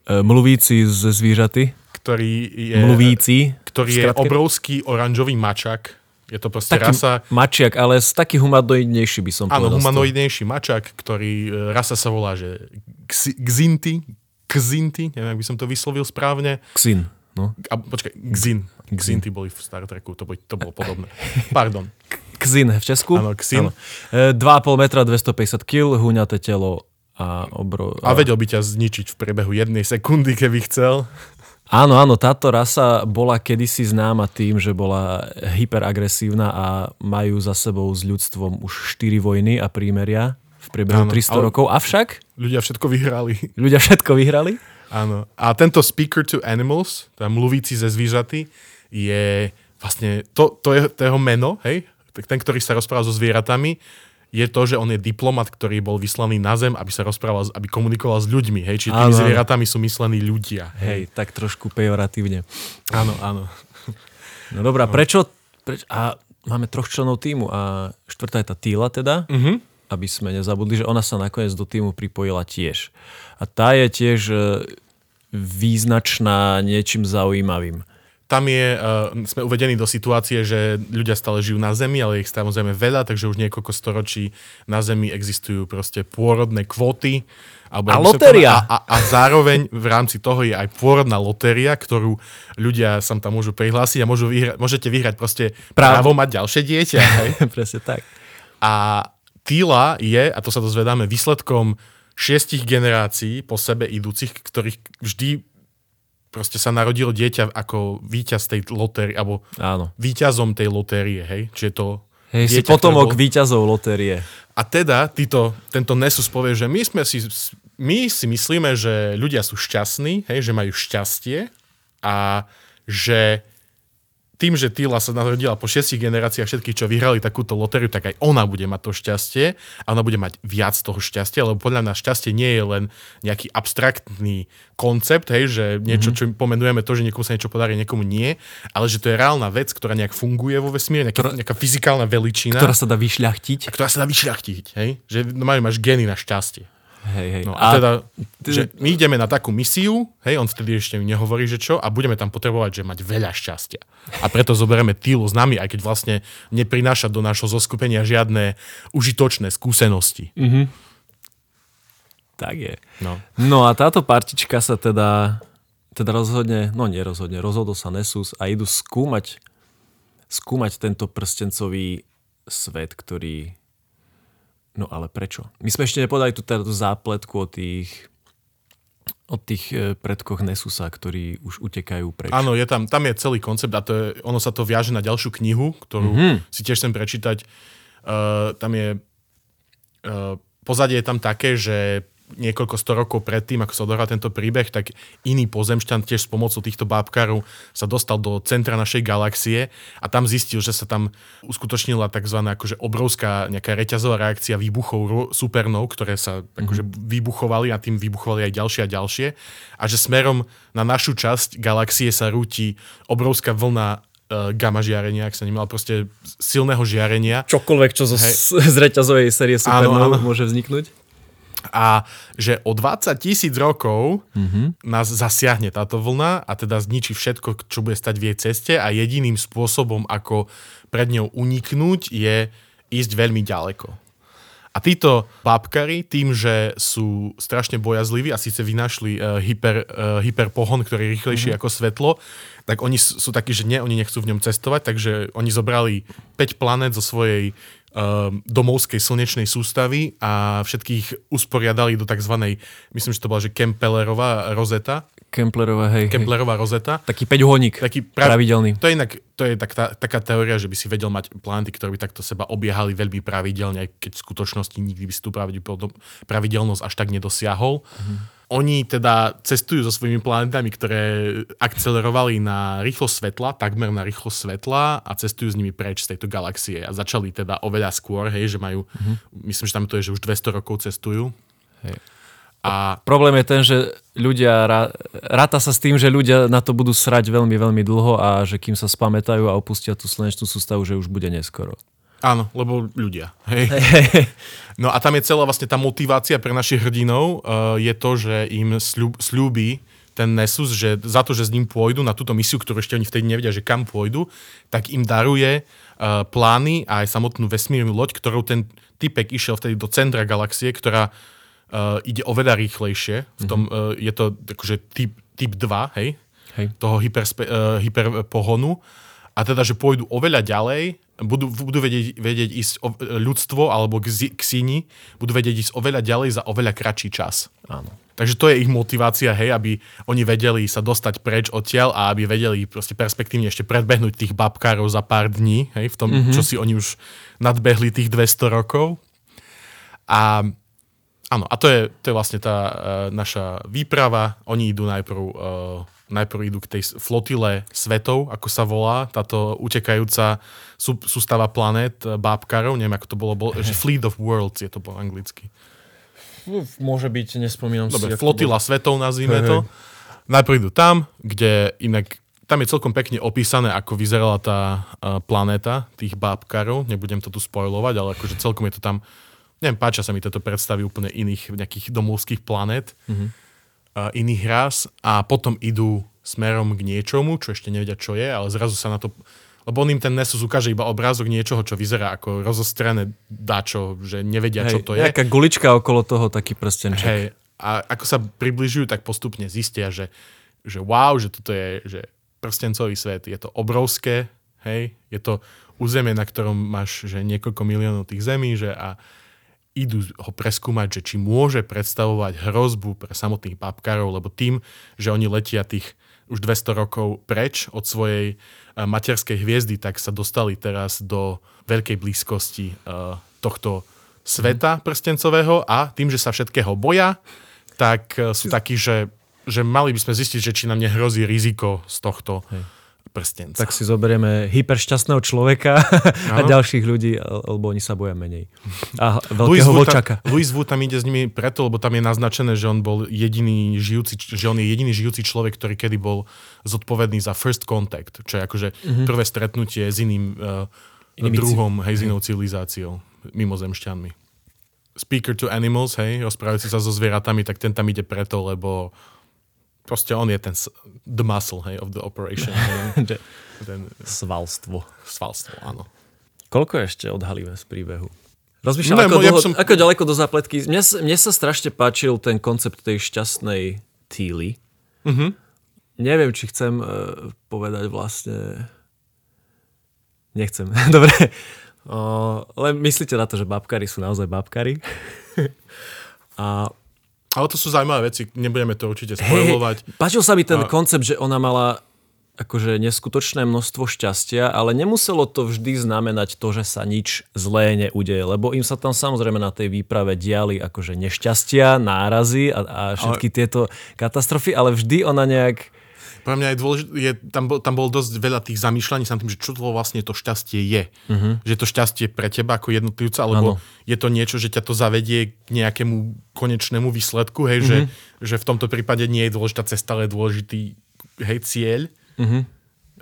E, mluvíci ze zvířaty. ktorý je, Mluvíci. ktorý je obrovský oranžový mačak. Je to proste Taký rasa, mačiak, ale z taký humanoidnejší by som áno, povedal. toho. humanoidnejší mačak, ktorý, e, rasa sa volá, že Xi- Xinti, Xinti, neviem, ak by som to vyslovil správne. Xin. No. A, počkaj, Xin. Xinti boli v Star Treku, to, boli, to bolo podobné. Pardon. Xin v Česku. Áno. E, 2,5 metra, 250 kg, huňaté telo a obro... A vedel by ťa zničiť v priebehu jednej sekundy, keby chcel. Áno, áno, táto rasa bola kedysi známa tým, že bola hyperagresívna a majú za sebou s ľudstvom už 4 vojny a prímeria v priebehu Áno, 300 ale- rokov. Avšak Ľudia všetko vyhrali. ľudia všetko vyhrali. Áno. A tento speaker to animals, tá mluvíci ze zvířaty, je vlastne, to, to, je, to jeho meno, hej? Tak Ten, ktorý sa rozpráva so zvieratami, je to, že on je diplomat, ktorý bol vyslaný na zem, aby sa rozprával, aby komunikoval s ľuďmi, hej? Čiže tými Áno, zvieratami sú myslení ľudia. Hej, tak trošku pejoratívne. Áno, áno. No dobrá, prečo, preč, a máme troch členov týmu a štvrtá je tá Týla teda, uh-huh. aby sme nezabudli, že ona sa nakoniec do týmu pripojila tiež. A tá je tiež e, význačná niečím zaujímavým. Tam je, uh, sme uvedení do situácie, že ľudia stále žijú na Zemi, ale ich samozrejme veľa, takže už niekoľko storočí na Zemi existujú proste pôrodné kvóty. Alebo A lotéria. A, a, a zároveň v rámci toho je aj pôrodná lotéria, ktorú ľudia sa tam môžu prihlásiť a môžu vyhrať, môžete vyhrať proste Právo. právo mať ďalšie dieťa. Hej? Presne tak. A Týla je, a to sa dozvedáme, výsledkom šiestich generácií po sebe idúcich, ktorých vždy proste sa narodilo dieťa ako víťaz tej lotérie, alebo Áno. víťazom tej lotérie, hej? Čiže to Hej, si dieťa, potomok ktoré bol- víťazov lotérie. A teda títo, tento Nessus povie, že my, sme si, my si myslíme, že ľudia sú šťastní, hej, že majú šťastie a že tým, že Týla sa narodila po šiestich generáciách všetkých, čo vyhrali takúto lotériu, tak aj ona bude mať to šťastie a ona bude mať viac toho šťastia, lebo podľa mňa šťastie nie je len nejaký abstraktný koncept, hej, že niečo, čo pomenujeme to, že niekomu sa niečo podarí, niekomu nie, ale že to je reálna vec, ktorá nejak funguje vo vesmíre, nejaká, nejaká fyzikálna veličina Ktorá sa dá vyšľachtiť. ktorá sa dá vyšľachtiť, hej? Že no, máš gény na šťastie. Hej, hej. No a, teda, že my ideme na takú misiu, hej, on vtedy ešte mi nehovorí, že čo, a budeme tam potrebovať, že mať veľa šťastia. A preto zoberieme Týlu s nami, aj keď vlastne neprináša do nášho zoskupenia žiadne užitočné skúsenosti. Mhm. Tak je. No. No a táto partička sa teda, teda rozhodne, no nerozhodne, rozhodol sa Nessus a idú skúmať, skúmať tento prstencový svet, ktorý... No ale prečo? My sme ešte nepodali tú, teda tú zápletku o tých o tých e, predkoch Nessusa, ktorí už utekajú preč. Áno, je tam, tam je celý koncept a to je, ono sa to viaže na ďalšiu knihu, ktorú mm-hmm. si tiež chcem prečítať. Uh, tam je uh, pozadie je tam také, že niekoľko sto rokov predtým, ako sa odohral tento príbeh, tak iný pozemšťan tiež s pomocou týchto bábkarov sa dostal do centra našej galaxie a tam zistil, že sa tam uskutočnila tzv. Akože obrovská nejaká reťazová reakcia výbuchov supernov, ktoré sa mm-hmm. akože vybuchovali a tým vybuchovali aj ďalšie a ďalšie a že smerom na našu časť galaxie sa rúti obrovská vlna uh, gamma žiarenia, ak sa nemal proste silného žiarenia. Čokoľvek, čo zo, z reťazovej série supernov môže vzniknúť. A že o 20 tisíc rokov mm-hmm. nás zasiahne táto vlna a teda zničí všetko, čo bude stať v jej ceste a jediným spôsobom, ako pred ňou uniknúť, je ísť veľmi ďaleko. A títo bábkari tým, že sú strašne bojazliví a síce vynašli uh, hyper, uh, hyperpohon, ktorý je rýchlejší mm-hmm. ako svetlo, tak oni sú takí, že nie, oni nechcú v ňom cestovať, takže oni zobrali 5 planet zo svojej domovskej slnečnej sústavy a všetkých usporiadali do tzv. myslím, že to bola, že Kempelerová rozeta. Kemplerová, hej. Kemplerová rozeta. Taký 5 honík, taký prav... pravidelný. To je inak, to je tak, tá, taká teória, že by si vedel mať planety, ktoré by takto seba obiehali veľmi pravidelne, aj keď v skutočnosti nikdy by si tú pravidelnosť až tak nedosiahol. Mm-hmm oni teda cestujú so svojimi planetami, ktoré akcelerovali na rýchlosť svetla, takmer na rýchlosť svetla a cestujú s nimi preč z tejto galaxie. A začali teda oveľa skôr, hej, že majú, mm-hmm. myslím, že tam to je, že už 200 rokov cestujú. Hej. A problém je ten, že ľudia, ráta sa s tým, že ľudia na to budú srať veľmi, veľmi dlho a že kým sa spamätajú a opustia tú slnečnú sústavu, že už bude neskoro. Áno, lebo ľudia. Hej. No a tam je celá vlastne tá motivácia pre našich hrdinov, uh, je to, že im sľub, ten Nessus, že za to, že s ním pôjdu na túto misiu, ktorú ešte oni vtedy nevedia, že kam pôjdu, tak im daruje uh, plány a aj samotnú vesmírnu loď, ktorou ten typek išiel vtedy do centra galaxie, ktorá uh, ide oveľa rýchlejšie. V tom, uh, je to akože typ, typ 2, hej? hej. toho hyperspe, uh, hyperpohonu. A teda, že pôjdu oveľa ďalej budú, budú vedieť, vedieť ísť o, ľudstvo alebo k, k síni, budú vedieť ísť oveľa ďalej za oveľa kratší čas. Áno. Takže to je ich motivácia, hej, aby oni vedeli sa dostať preč odtiaľ a aby vedeli proste perspektívne ešte predbehnúť tých babkárov za pár dní, hej, v tom, mm-hmm. čo si oni už nadbehli tých 200 rokov. A áno, a to je, to je vlastne tá uh, naša výprava. Oni idú najprv uh, najprv idú k tej flotile svetov, ako sa volá, táto utekajúca sú, sústava planét, eh, bábkarov, neviem ako to bolo, bol, že Fleet of Worlds je to po anglicky. Môže byť, nespomínam Dobre, si. flotila bol... svetov nazvime to. Najprv idú tam, kde inak tam je celkom pekne opísané, ako vyzerala tá uh, planéta tých bábkarov. Nebudem to tu spoilovať, ale akože celkom je to tam, neviem, páča sa mi toto predstavy úplne iných nejakých domovských planét. Mm-hmm iných ras a potom idú smerom k niečomu, čo ešte nevedia, čo je, ale zrazu sa na to... Lebo on im ten Nessus ukáže iba obrázok niečoho, čo vyzerá ako rozostrené dačo, že nevedia, Hej, čo to je. Nejaká gulička okolo toho, taký prstenček. Hej, a ako sa približujú, tak postupne zistia, že, že wow, že toto je že prstencový svet. Je to obrovské, hej, je to územie, na ktorom máš že niekoľko miliónov tých zemí, že a idú ho preskúmať, že či môže predstavovať hrozbu pre samotných babkárov, lebo tým, že oni letia tých už 200 rokov preč od svojej uh, materskej hviezdy, tak sa dostali teraz do veľkej blízkosti uh, tohto sveta mm. prstencového a tým, že sa všetkého boja, tak uh, sú takí, že, že mali by sme zistiť, že či nám nehrozí riziko z tohto. Hej prstenca. Tak si zoberieme hyperšťastného človeka a ďalších ľudí, lebo oni sa boja menej. A veľkého vlčaka. Louis Wu tam ide s nimi preto, lebo tam je naznačené, že on bol jediný žijúci, že on je jediný žijúci človek, ktorý kedy bol zodpovedný za first contact, čo je akože mm-hmm. prvé stretnutie s iným uh, druhom, hej, s inou civilizáciou, mimozemšťanmi. Speaker to animals, hej, rozprávajúci sa so zvieratami, tak ten tam ide preto, lebo proste on je ten the muscle hey, of the operation. ten, ten, svalstvo. Svalstvo, áno. Koľko ešte odhalíme z príbehu? Rozmýšľam, no, ako, ja som... ako ďaleko do zápletky. Mne, mne sa strašne páčil ten koncept tej šťastnej týly. Mm-hmm. Neviem, či chcem uh, povedať vlastne... Nechcem. Dobre. Uh, len myslíte na to, že babkári sú naozaj babkári. A ale to sú zaujímavé veci, nebudeme to určite spojovať. Hey, páčil sa mi ten a... koncept, že ona mala akože neskutočné množstvo šťastia, ale nemuselo to vždy znamenať to, že sa nič zlé neudeje, lebo im sa tam samozrejme na tej výprave diali akože nešťastia, nárazy a, a všetky ale... tieto katastrofy, ale vždy ona nejak pre mňa je dôležité, je, tam, bol, tam bol dosť veľa tých zamýšľaní sa tým, že čo to vlastne to šťastie je. Uh-huh. Že to šťastie pre teba ako jednotlivca, alebo ano. je to niečo, že ťa to zavedie k nejakému konečnému výsledku, hej, uh-huh. že, že v tomto prípade nie je dôležitá cesta, ale dôležitý hej, cieľ. Uh-huh.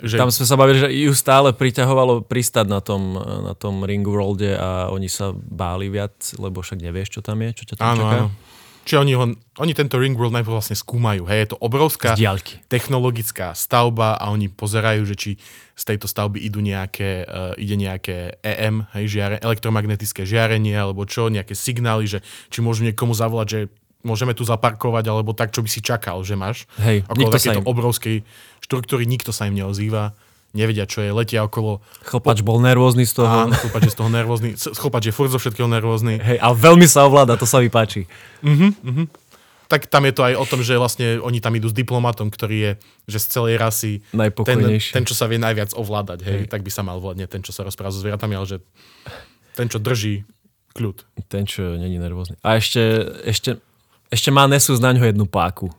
Že... Tam sme sa bavili, že ju stále priťahovalo pristať na tom, na tom Ring Worlde a oni sa báli viac, lebo však nevieš, čo tam je, čo ťa tam áno, čaká. Áno. Čiže oni, ho, oni tento Ring World najprv vlastne skúmajú. Hej, je to obrovská technologická stavba a oni pozerajú, že či z tejto stavby idú nejaké, uh, ide nejaké EM, hej, žiare, elektromagnetické žiarenie alebo čo, nejaké signály, že či môžu niekomu zavolať, že môžeme tu zaparkovať, alebo tak, čo by si čakal, že máš. Hej, okolo takéto im... obrovskej štruktúry, nikto sa im neozýva nevedia, čo je, letia okolo... Chlpač bol nervózny z toho. Áno, chlpač je z toho nervózny. Chlpač je furt zo všetkého nervózny. Hej, a veľmi sa ovláda, to sa mi páči. Uh-huh, uh-huh. Tak tam je to aj o tom, že vlastne oni tam idú s diplomatom, ktorý je, že z celej rasy ten, ten, čo sa vie najviac ovládať, hej, hej. tak by sa mal vládne ten, čo sa rozpráva so zvieratami, ale že ten, čo drží kľud. Ten, čo není nervózny. A ešte, ešte, ešte má Nesu na ňo jednu páku.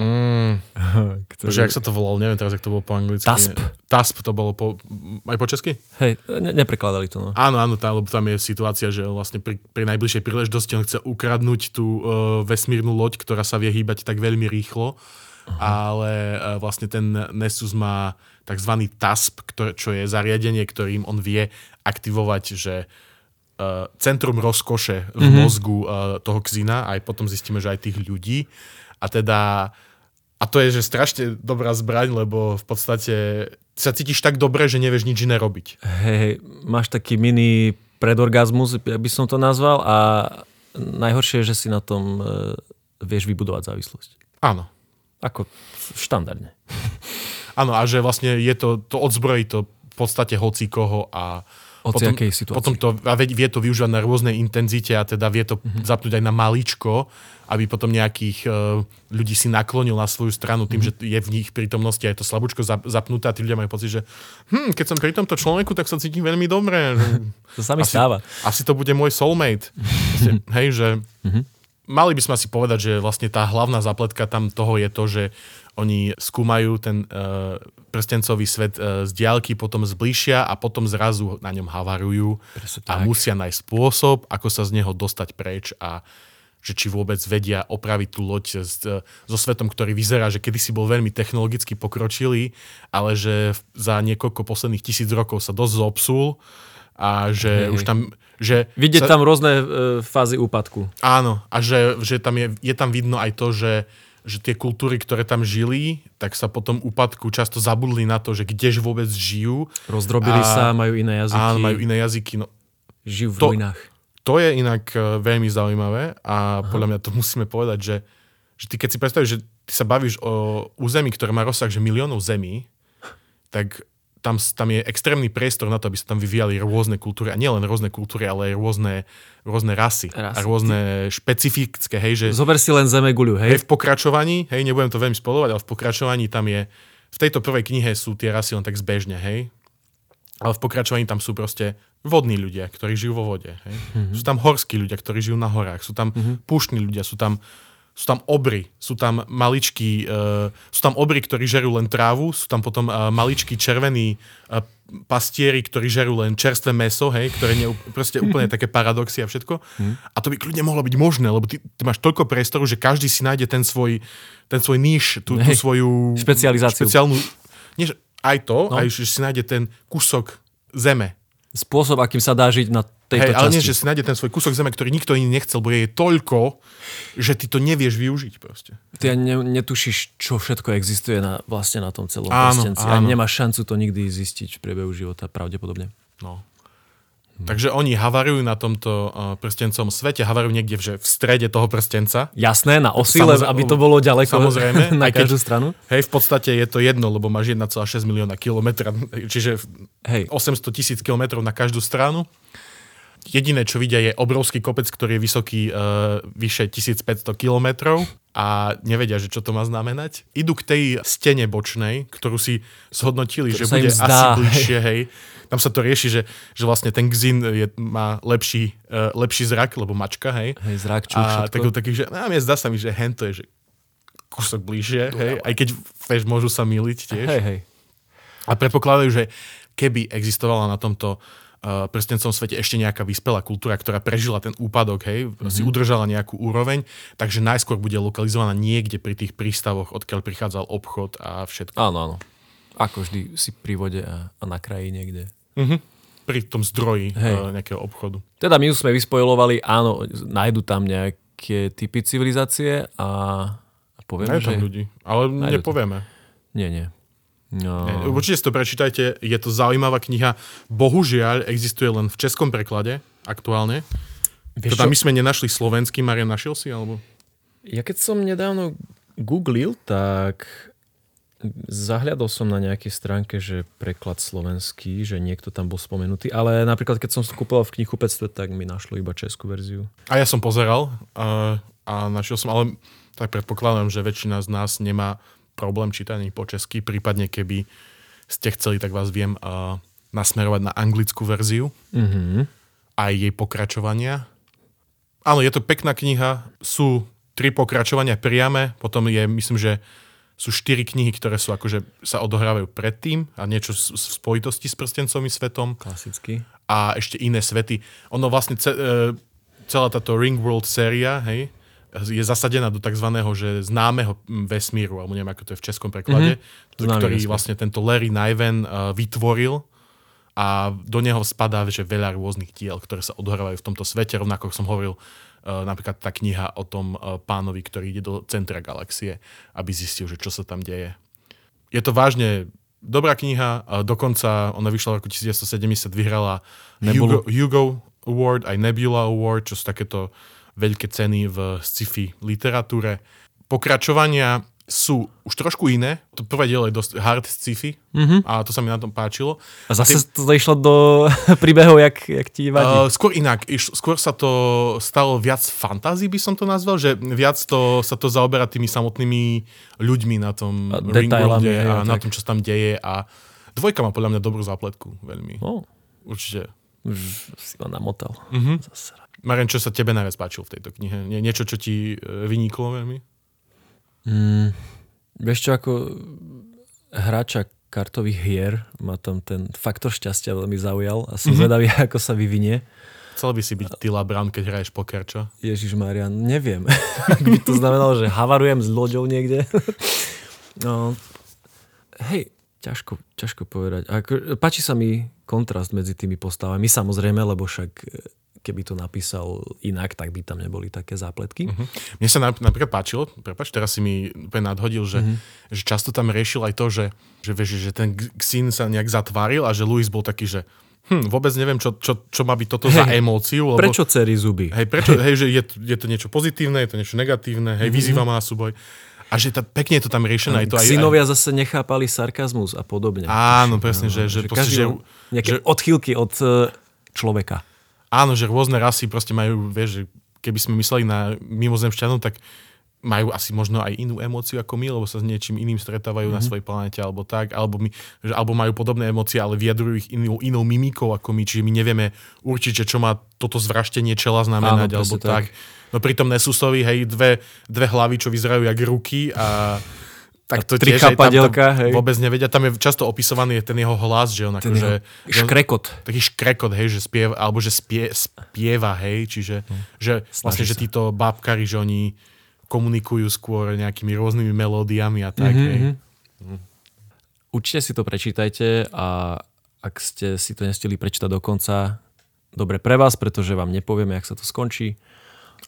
Mm. Ktorý... Že, jak sa to volalo, neviem teraz, jak to bolo po anglicky. TASP. TASP to bolo po, aj po česky? Hej, ne, neprekladali to. No. Áno, áno, tá, lebo tam je situácia, že vlastne pri, pri najbližšej príležitosti on chce ukradnúť tú uh, vesmírnu loď, ktorá sa vie hýbať tak veľmi rýchlo, uh-huh. ale uh, vlastne ten Nessus má tzv. TASP, ktoré, čo je zariadenie, ktorým on vie aktivovať, že uh, centrum rozkoše v mm-hmm. mozgu uh, toho Xina, aj potom zistíme, že aj tých ľudí. A teda a to je, že strašne dobrá zbraň, lebo v podstate sa cítiš tak dobre, že nevieš nič iné robiť. Hej, máš taký mini predorgazmus, by som to nazval, a najhoršie je, že si na tom e, vieš vybudovať závislosť. Áno. Ako štandardne. Áno, a že vlastne je to, to odzbrojí to v podstate hoci koho a potom, potom to a vie to využívať na rôznej intenzite a teda vie to mm-hmm. zapnúť aj na maličko aby potom nejakých uh, ľudí si naklonil na svoju stranu tým, mm-hmm. že je v nich prítomnosti aj to slabúčko zapnuté a tí ľudia majú pocit, že hm, keď som pri tomto človeku, tak sa cítim veľmi dobre. to sa mi asi, stáva. Asi to bude môj soulmate. Vlastne, hej, že mm-hmm. mali by sme si povedať, že vlastne tá hlavná zapletka tam toho je to, že oni skúmajú ten uh, prstencový svet uh, z diálky, potom zbližšia a potom zrazu na ňom havarujú a musia nájsť spôsob, ako sa z neho dostať preč a že či vôbec vedia opraviť tú loď s, so svetom, ktorý vyzerá, že kedysi bol veľmi technologicky pokročilý, ale že za niekoľko posledných tisíc rokov sa dosť zopsul a že hej, už tam... Že Vidieť sa, tam rôzne e, fázy úpadku. Áno, a že, že tam je, je tam vidno aj to, že že tie kultúry, ktoré tam žili, tak sa potom úpadku často zabudli na to, že kdež vôbec žijú. Rozdrobili a, sa, majú iné jazyky. Áno, majú iné jazyky. No, žijú v to, ruinách. To je inak e, veľmi zaujímavé a Aha. podľa mňa to musíme povedať, že, že ty keď si predstavíš, že ty sa bavíš o území, ktoré má rozsah že miliónov zemí, tak tam, tam je extrémny priestor na to, aby sa tam vyvíjali rôzne kultúry. A nielen rôzne kultúry, ale aj rôzne, rôzne rasy. rasy. A rôzne špecifické. Hej, že, Zober si len zeme guľu, hej? hej? v pokračovaní, hej, nebudem to veľmi spolovať, ale v pokračovaní tam je, v tejto prvej knihe sú tie rasy len tak zbežne, hej. Ale v pokračovaní tam sú proste vodní ľudia, ktorí žijú vo vode. Hej? Mm-hmm. Sú tam horskí ľudia, ktorí žijú na horách. Sú tam mm-hmm. púštni ľudia, sú tam, sú tam obry, sú tam maličkí, uh, sú tam obry, ktorí žerú len trávu, sú tam potom uh, maličkí červení uh, pastieri, ktorí žerú len čerstvé meso, hej, ktoré nie proste úplne také paradoxy a všetko. Mm. A to by kľudne mohlo byť možné, lebo ty, ty máš toľko priestoru, že každý si nájde ten svoj, ten svoj níž, tú, tú svoju špecializáciu. Špeciálnu, nie, aj to, no. aj že si nájde ten kúsok zeme. Spôsob, akým sa dá žiť na tejto Hej, časti. ale nie, že si nájde ten svoj kúsok zeme, ktorý nikto iný nechcel, bo je toľko, že ty to nevieš využiť proste. Ty ne, netušíš, čo všetko existuje na, vlastne na tom celom áno, prstenci. Áno. A nemáš šancu to nikdy zistiť v priebehu života, pravdepodobne. No. Takže oni havarujú na tomto uh, prstencom svete, havarujú niekde že v strede toho prstenca. Jasné, na osi, aby to bolo ďaleko samozrejme, na každú stranu. Hej, v podstate je to jedno, lebo máš 1,6 milióna kilometra, čiže hej. 800 tisíc kilometrov na každú stranu. Jediné, čo vidia, je obrovský kopec, ktorý je vysoký uh, vyše 1500 kilometrov a nevedia, že čo to má znamenať. Idú k tej stene bočnej, ktorú si zhodnotili, Ktorú že bude zdá, asi bližšie, hej. Tam sa to rieši, že, že vlastne ten Xin je, má lepší, uh, lepší zrak, lebo mačka, hej. Hej, zrak, čuch, a všetko. taký, že no, mne zdá sa mi, že hento je, že kúsok bližšie, hej. Aj keď, vieš, môžu sa miliť tiež. Hej, hej. A predpokladajú, že keby existovala na tomto uh, prstencom svete ešte nejaká vyspelá kultúra, ktorá prežila ten úpadok, hej, mm-hmm. si udržala nejakú úroveň, takže najskôr bude lokalizovaná niekde pri tých prístavoch, odkiaľ prichádzal obchod a všetko. Áno, áno. Ako vždy si pri vode a, a na kraji niekde. Pri tom zdroji Hej. uh, nejakého obchodu. Teda my už sme vyspojovali, áno, nájdu tam nejaké typy civilizácie a, a povieme, Majú že... tam ľudí, ale Nájdu nepovieme. Nie, nie. No, Nie, Určite si to prečítajte, je to zaujímavá kniha. Bohužiaľ, existuje len v českom preklade aktuálne. Vieš Teda čo? my sme nenašli slovenský, Marian našiel si? Alebo? Ja keď som nedávno googlil, tak zahľadol som na nejakej stránke, že preklad slovenský, že niekto tam bol spomenutý, ale napríklad keď som to kúpoval v knihkupectve, tak mi našlo iba českú verziu. A ja som pozeral a, a našiel som, ale tak predpokladám, že väčšina z nás nemá problém čítať ani po česky, prípadne keby ste chceli, tak vás viem a, nasmerovať na anglickú verziu Mhm. aj jej pokračovania. Áno, je to pekná kniha, sú tri pokračovania priame, potom je, myslím, že sú štyri knihy, ktoré sú akože sa odohrávajú predtým a niečo v spojitosti s prstencovým svetom Klasicky. a ešte iné svety. Ono vlastne ce, e, celá táto Ringworld séria, hej, je zasadená do tzv. Že známeho mm, vesmíru, alebo neviem, ako to je v českom preklade, mm-hmm. Známy ktorý vesmír. vlastne tento Larry Niven uh, vytvoril a do neho spadá že veľa rôznych diel, ktoré sa odohrávajú v tomto svete. Rovnako ako som hovoril, uh, napríklad tá kniha o tom uh, pánovi, ktorý ide do centra galaxie, aby zistil, že čo sa tam deje. Je to vážne dobrá kniha, a dokonca ona vyšla v roku 1970, vyhrala Hugo, Nebulu. Hugo Award, aj Nebula Award, čo sú takéto veľké ceny v sci-fi literatúre. Pokračovania sú už trošku iné. To prvé dielo je dosť hard sci-fi mm-hmm. a to sa mi na tom páčilo. A zase to išlo do príbehov, jak, jak ti vadí. Uh, skôr inak, iš, skôr sa to stalo viac fantází, by som to nazval, že viac to, sa to zaoberá tými samotnými ľuďmi na tom Ringworlde a na tom, čo sa tam deje a dvojka má podľa mňa dobrú zápletku, veľmi. No, Určite. už si ma namotal. Mhm. Zase. Marian, čo sa tebe najviac páčilo v tejto knihe? Nie, niečo, čo ti e, vyniklo veľmi? Mm, vieš čo, ako hráča kartových hier ma tam ten faktor šťastia veľmi zaujal a som mm-hmm. zvedavý, ako sa vyvinie. Chcel by si byť Tila Brown, keď hraješ poker, čo? Ježiš Marian, neviem. Ak by to znamenalo, že havarujem s loďou niekde. no, hej, ťažko, ťažko povedať. Ako, páči sa mi kontrast medzi tými postavami, samozrejme, lebo však e, keby to napísal inak, tak by tam neboli také zápletky. Mhm. Mne sa nap- napríklad páčilo, prepač, teraz si mi úplne nadhodil, že, mm-hmm. že často tam riešil aj to, že, že, vieš, že ten Xin sa nejak zatváril a že Louis bol taký, že hm, vôbec neviem, čo, čo, čo má byť toto za Hej, emóciu. Lebo, Prečo cery zuby? Hej, prečo, hej, že je, je to niečo pozitívne, je to niečo negatívne, hej, vyzýva ma na súboj. A že tá, pekne je to tam riešené. Aj to, aj, aj, Synovia zase nechápali sarkazmus a podobne. Áno, presne, že, že, Že proste, že, nejaké že- odchýlky od e, človeka. Áno, že rôzne rasy proste majú, vieš, že keby sme mysleli na mimozemšťanov, tak majú asi možno aj inú emóciu ako my, lebo sa s niečím iným stretávajú mm-hmm. na svojej planete alebo tak, alebo, my, že, alebo majú podobné emócie, ale vyjadrujú ich inou, inou mimikou ako my, čiže my nevieme určiť, že čo má toto zvraštenie čela znamenať, Áno, alebo tak. tak. No pritom Nesusovi, hej, dve, dve hlavy, čo vyzerajú jak ruky a tak to tiež, hej, tam, tam hej. vôbec nevedia. Tam je často opísovaný ten jeho hlas, že on Ten akože... jeho škrekot. taký škrekot, hej, že spieva, alebo že spie, spieva, hej, čiže že vlastne, že sa. títo bábkari, že oni komunikujú skôr nejakými rôznymi melódiami a tak, Mhm, hej. Určite si to prečítajte a ak ste si to nestili prečítať do konca, dobre pre vás, pretože vám nepovieme, jak sa to skončí.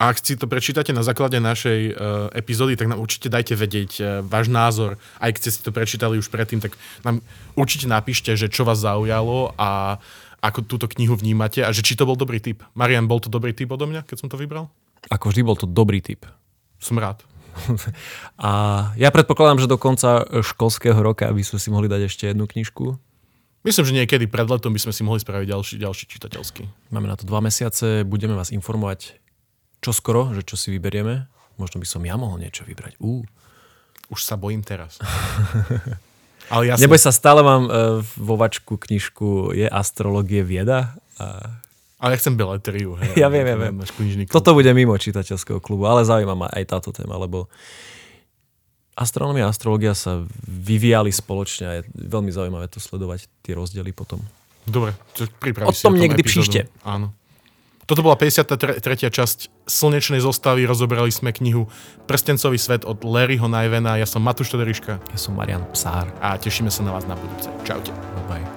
A ak si to prečítate na základe našej uh, epizódy, tak nám určite dajte vedieť uh, váš názor. Aj keď ste si to prečítali už predtým, tak nám určite napíšte, že čo vás zaujalo a ako túto knihu vnímate a že či to bol dobrý tip. Marian, bol to dobrý tip odo mňa, keď som to vybral? Ako vždy bol to dobrý tip. Som rád. A ja predpokladám, že do konca školského roka by sme si mohli dať ešte jednu knižku. Myslím, že niekedy pred letom by sme si mohli spraviť ďalší, ďalší čitateľský. Máme na to dva mesiace, budeme vás informovať čo skoro, že čo si vyberieme. Možno by som ja mohol niečo vybrať. Uh. Už sa bojím teraz. Ale jasne. Neboj sa, stále mám uh, vo vačku knižku Je astrologie vieda. A... Ale ja chcem beletriu. Hej, Ja viem, ja viem. Toto bude mimo čitateľského klubu, ale zaujíma ma aj táto téma, lebo astronomia a astrologia sa vyvíjali spoločne a je veľmi zaujímavé to sledovať tie rozdiely potom. Dobre, čo pripravíš O si tom niekdy epizódu. príšte. Áno. Toto bola 53. časť Slnečnej zostavy. Rozoberali sme knihu Prstencový svet od Larryho Najvena. Ja som Matúš Todoriška Ja som Marian Psár. a tešíme sa na vás na budúce. Čaute. Bye.